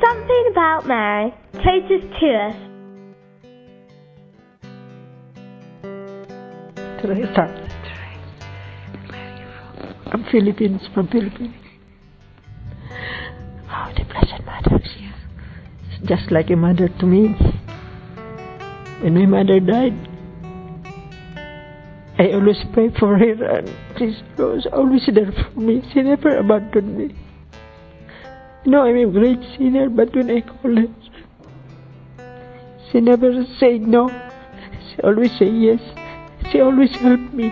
Something about Mary traces to us. Teresa. I'm Philippines, from Philippines. Oh, the Blessed Mother is here. It's just like a mother to me. When my mother died, I always pray for her and she was always there for me. She never abandoned me. Know, I'm a great sinner, but when I call her, she never said no. She always say yes. She always helped me.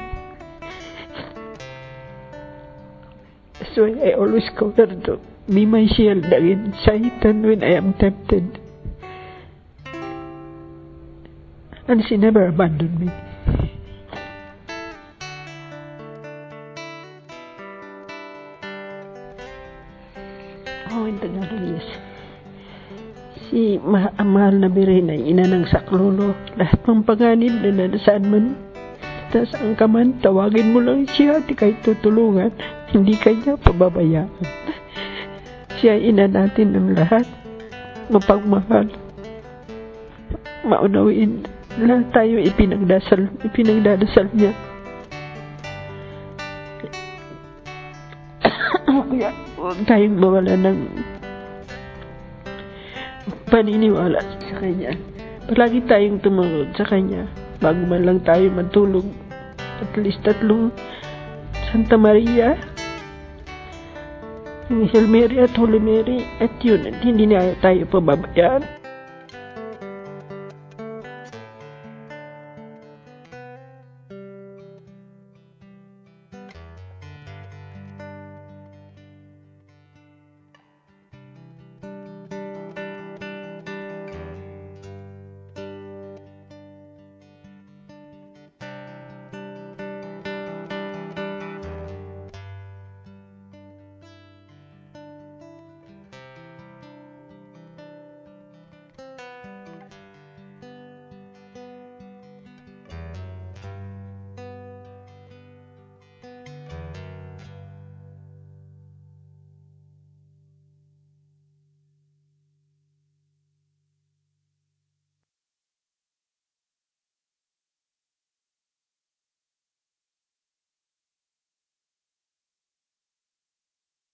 Why I always call her to be my shield against Satan when I am tempted. And she never abandoned me. Oh, in Tagalog, yes. Si ma mahal na Birin ay ina ng saklolo. Lahat ng panganib na nadasaan man, tas ang kaman, tawagin mo lang siya at ikay tutulungan. Hindi kanya pababayaan. Siya ina natin ng lahat. Mapagmahal. Maunawain. Lahat tayo ipinagdasal, ipinagdadasal niya. Kaya huwag tayong mawala ng paniniwala sa Kanya. Palagi tayong tumunod sa Kanya bago man lang tayo matulog. At least tatlong Santa Maria, Hail Mary at Holy Mary, at yun, at hindi na tayo pababayaan.